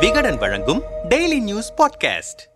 விகடன் வழங்கும் daily news podcast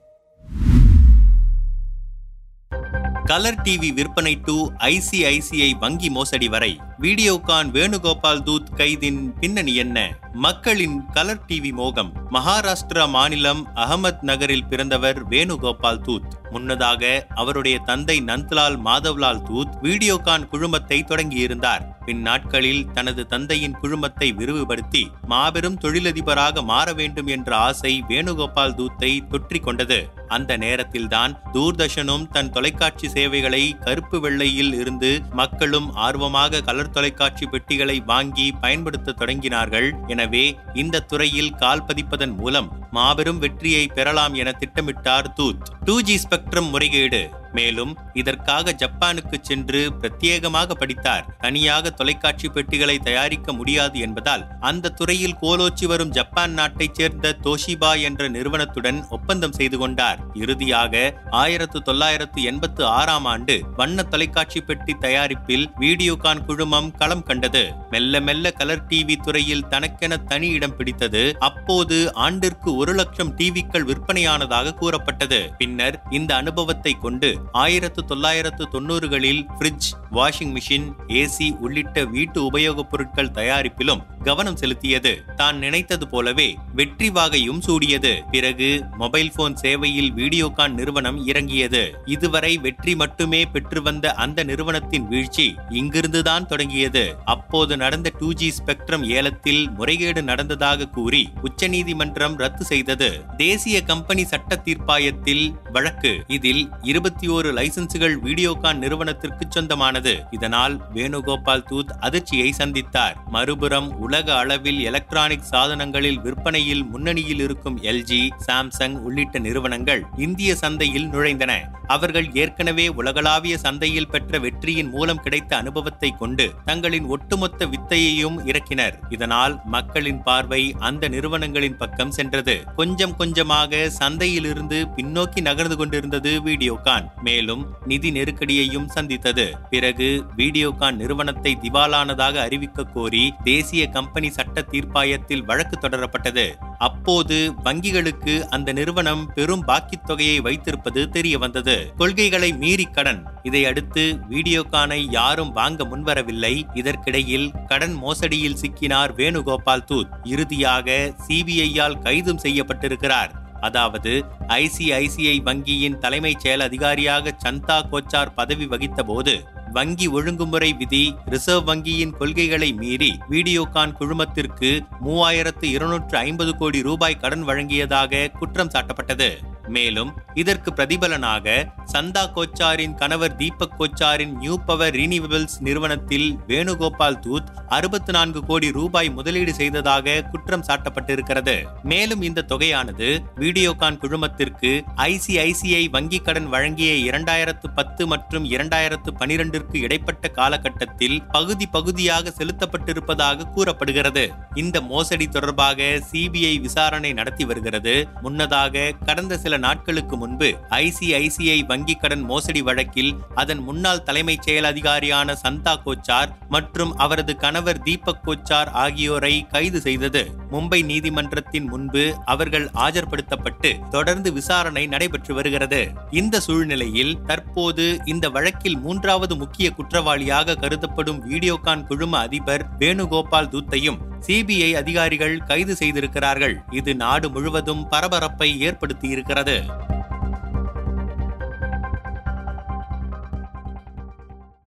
colour TV விற்பனை to ICICI வங்கி மோசடி வரை. வீடியோகான் வேணுகோபால் தூத் கைதின் பின்னணி என்ன? மக்களின் கலர் டிவி மோகம். மகாராஷ்டிரா மாநிலம் அகமத் நகரில் பிறந்தவர் வேணுகோபால் தூத். முன்னதாக அவருடைய தந்தை நந்த்லால் மாதவ்லால் தூத் வீடியோகான் குழுமத்தை தொடங்கியிருந்தார். பின் நாட்களில் தனது தந்தையின் குழுமத்தை விரிவுபடுத்தி மாபெரும் தொழிலதிபராக மாற வேண்டும் என்ற ஆசை வேணுகோபால் தூத்தை தொற்றிக் கொண்டது. அந்த நேரத்தில்தான் தூர்தர்ஷனும் தன் தொலைக்காட்சி சேவைகளை கருப்பு வெள்ளையில் இருந்து மக்களும் ஆர்வமாக கலர் தொலைக்காட்சி பெட்டிகளை வாங்கி பயன்படுத்த தொடங்கினார்கள். எனவே இந்த துறையில் கால் பதிப்பதன் மூலம் மாபெரும் வெற்றியை பெறலாம் என திட்டமிட்டார் தூத். டூ ஜி ஸ்பெக்ட்ரம் முறைகேடு. மேலும் இதற்காக ஜப்பானுக்கு சென்று பிரத்யேகமாக படித்தார். தனியாக தொலைக்காட்சி பெட்டிகளை தயாரிக்க முடியாது என்பதால் அந்த துறையில் கோலோச்சி வரும் ஜப்பான் நாட்டைச் சேர்ந்த தோஷிபா என்ற நிறுவனத்துடன் ஒப்பந்தம் செய்து கொண்டார். இறுதியாக ஆயிரத்து தொள்ளாயிரத்து எண்பத்து ஆறாம் ஆண்டு வண்ண தொலைக்காட்சி பெட்டி தயாரிப்பில் வீடியோகான் குழுமம் களம் கண்டது. மெல்ல மெல்ல கலர் டிவி துறையில் தனக்கென தனி இடம் பிடித்தது. அப்போது ஆண்டிற்கு ஒரு லட்சம் டிவிக்கள் விற்பனையானதாக கூறப்பட்டது. பின்னர் இந்த அனுபவத்தை கொண்டு ஆயிரத்து தொள்ளாயிரத்து தொண்ணூறுகளில் ஃப்ரிட்ஜ் வாஷிங் மிஷின் ஏசி உள்ளிட்ட வீட்டு உபயோகப் பொருட்கள் தயாரிப்பிலும் கவனம் செலுத்தியது. தான் நினைத்தது போலவே வெற்றி வாகையும் சூடியது. பிறகு மொபைல் போன் சேவையில் வீடியோகான் நிறுவனம் இறங்கியது. இதுவரை வெற்றி மட்டுமே பெற்று வந்த அந்த நிறுவனத்தின் வீழ்ச்சி இங்கிருந்துதான் தொடங்கியது. அப்போது நடந்த டூ ஜி ஸ்பெக்ட்ரம் ஏலத்தில் முறைகேடு நடந்ததாக கூறி உச்சநீதிமன்றம் ரத்து செய்தது. தேசிய கம்பெனி சட்ட தீர்ப்பாயத்தில் வழக்கு இதில் இருபத்தி ஒரு லைசன்சுகள் வீடியோகான் நிறுவனத்திற்கு சொந்தமானது. இதனால் வேணுகோபால் தூத் அதிர்ச்சியை சந்தித்தார். மறுபுறம் உலக அளவில் எலக்ட்ரானிக் சாதனங்களில் விற்பனையில் முன்னணியில் இருக்கும் எல்ஜி சாம்சங் உள்ளிட்ட நிறுவனங்கள் இந்திய சந்தையில் நுழைந்தன. அவர்கள் ஏற்கனவே உலகளாவிய சந்தையில் பெற்ற வெற்றியின் மூலம் கிடைத்த அனுபவத்தை கொண்டு தங்களின் ஒட்டுமொத்த வித்தையையும் இறக்கினர். இதனால் மக்களின் பார்வை அந்த நிறுவனங்களின் பக்கம் சென்றது. கொஞ்சம் கொஞ்சமாக சந்தையிலிருந்து பின்னோக்கி நகர்ந்து கொண்டிருந்தது வீடியோகான். மேலும் நிதி நெருக்கடியையும் சந்தித்தது. பிறகு வீடியோகான் நிறுவனத்தை திவாலானதாக அறிவிக்க கோரி தேசிய கம்பெனி சட்ட தீர்ப்பாயத்தில் வழக்கு தொடரப்பட்டது. அப்போது வங்கிகளுக்கு அந்த நிறுவனம் பெரும் பாக்கித் தொகையை வைத்திருப்பது தெரிய வந்தது. கொள்கைகளை மீறி கடன். இதையடுத்து வீடியோகானை யாரும் வாங்க முன்வரவில்லை. இதற்கிடையில் கடன் மோசடியில் சிக்கினார் வேணுகோபால் தூத். இறுதியாக சிபிஐயால் கைதும் செய்யப்பட்டிருக்கிறார். அதாவது ஐசிஐசிஐ வங்கியின் தலைமைச் செயல் அதிகாரியாக சந்தா கோச்சார் பதவி வகித்த போது வங்கி ஒழுங்குமுறை விதி ரிசர்வ் வங்கியின் கொள்கைகளை மீறி வீடியோகான் குழுமத்திற்கு மூவாயிரத்து இருநூற்று ஐம்பது கோடி ரூபாய் கடன் வழங்கியதாக குற்றம் சாட்டப்பட்டது. மேலும் இதற்கு பிரதிபலனாக சந்தா கோச்சாரின் கணவர் தீபக் கோச்சாரின் நியூ பவர் ரீனிவபிள்ஸ் நிறுவனத்தில் வேணுகோபால் தூத் அறுபத்தி நான்கு கோடி ரூபாய் முதலீடு செய்ததாக குற்றம் சாட்டப்பட்டிருக்கிறது. மேலும் இந்த தொகையானது வீடியோகான் குழுமத்திற்கு ஐசிஐசிஐ வங்கிக் கடன் வழங்கிய இரண்டாயிரத்து பத்து மற்றும் இரண்டாயிரத்து பனிரெண்டிற்கு இடைப்பட்ட காலகட்டத்தில் பகுதி பகுதியாக செலுத்தப்பட்டிருப்பதாக கூறப்படுகிறது. இந்த மோசடி தொடர்பாக சிபிஐ விசாரணை நடத்தி வருகிறது. முன்னதாக கடந்த சில நாட்களுக்கு முன்பு ஐசிஐசிஐ வங்கிக் கடன் மோசடி வழக்கில் அதன் முன்னாள் தலைமைச் செயல் அதிகாரியான சந்தா கோச்சார் மற்றும் அவரது கணவர் தீபக் கோச்சார் ஆகியோரை கைது செய்தது. மும்பை நீதிமன்றத்தின் முன்பு அவர்கள் ஆஜர்படுத்தப்பட்டு தொடர்ந்து விசாரணை நடைபெற்று வருகிறது. இந்த சூழ்நிலையில் தற்போது இந்த வழக்கில் மூன்றாவது முக்கிய குற்றவாளியாக கருதப்படும் வீடியோகான் குழும அதிபர் வேணுகோபால் தூத்தையும் சிபிஐ அதிகாரிகள் கைது செய்திருக்கிறார்கள். இது நாடு முழுவதும் பரபரப்பை ஏற்படுத்தியிருக்கிறது.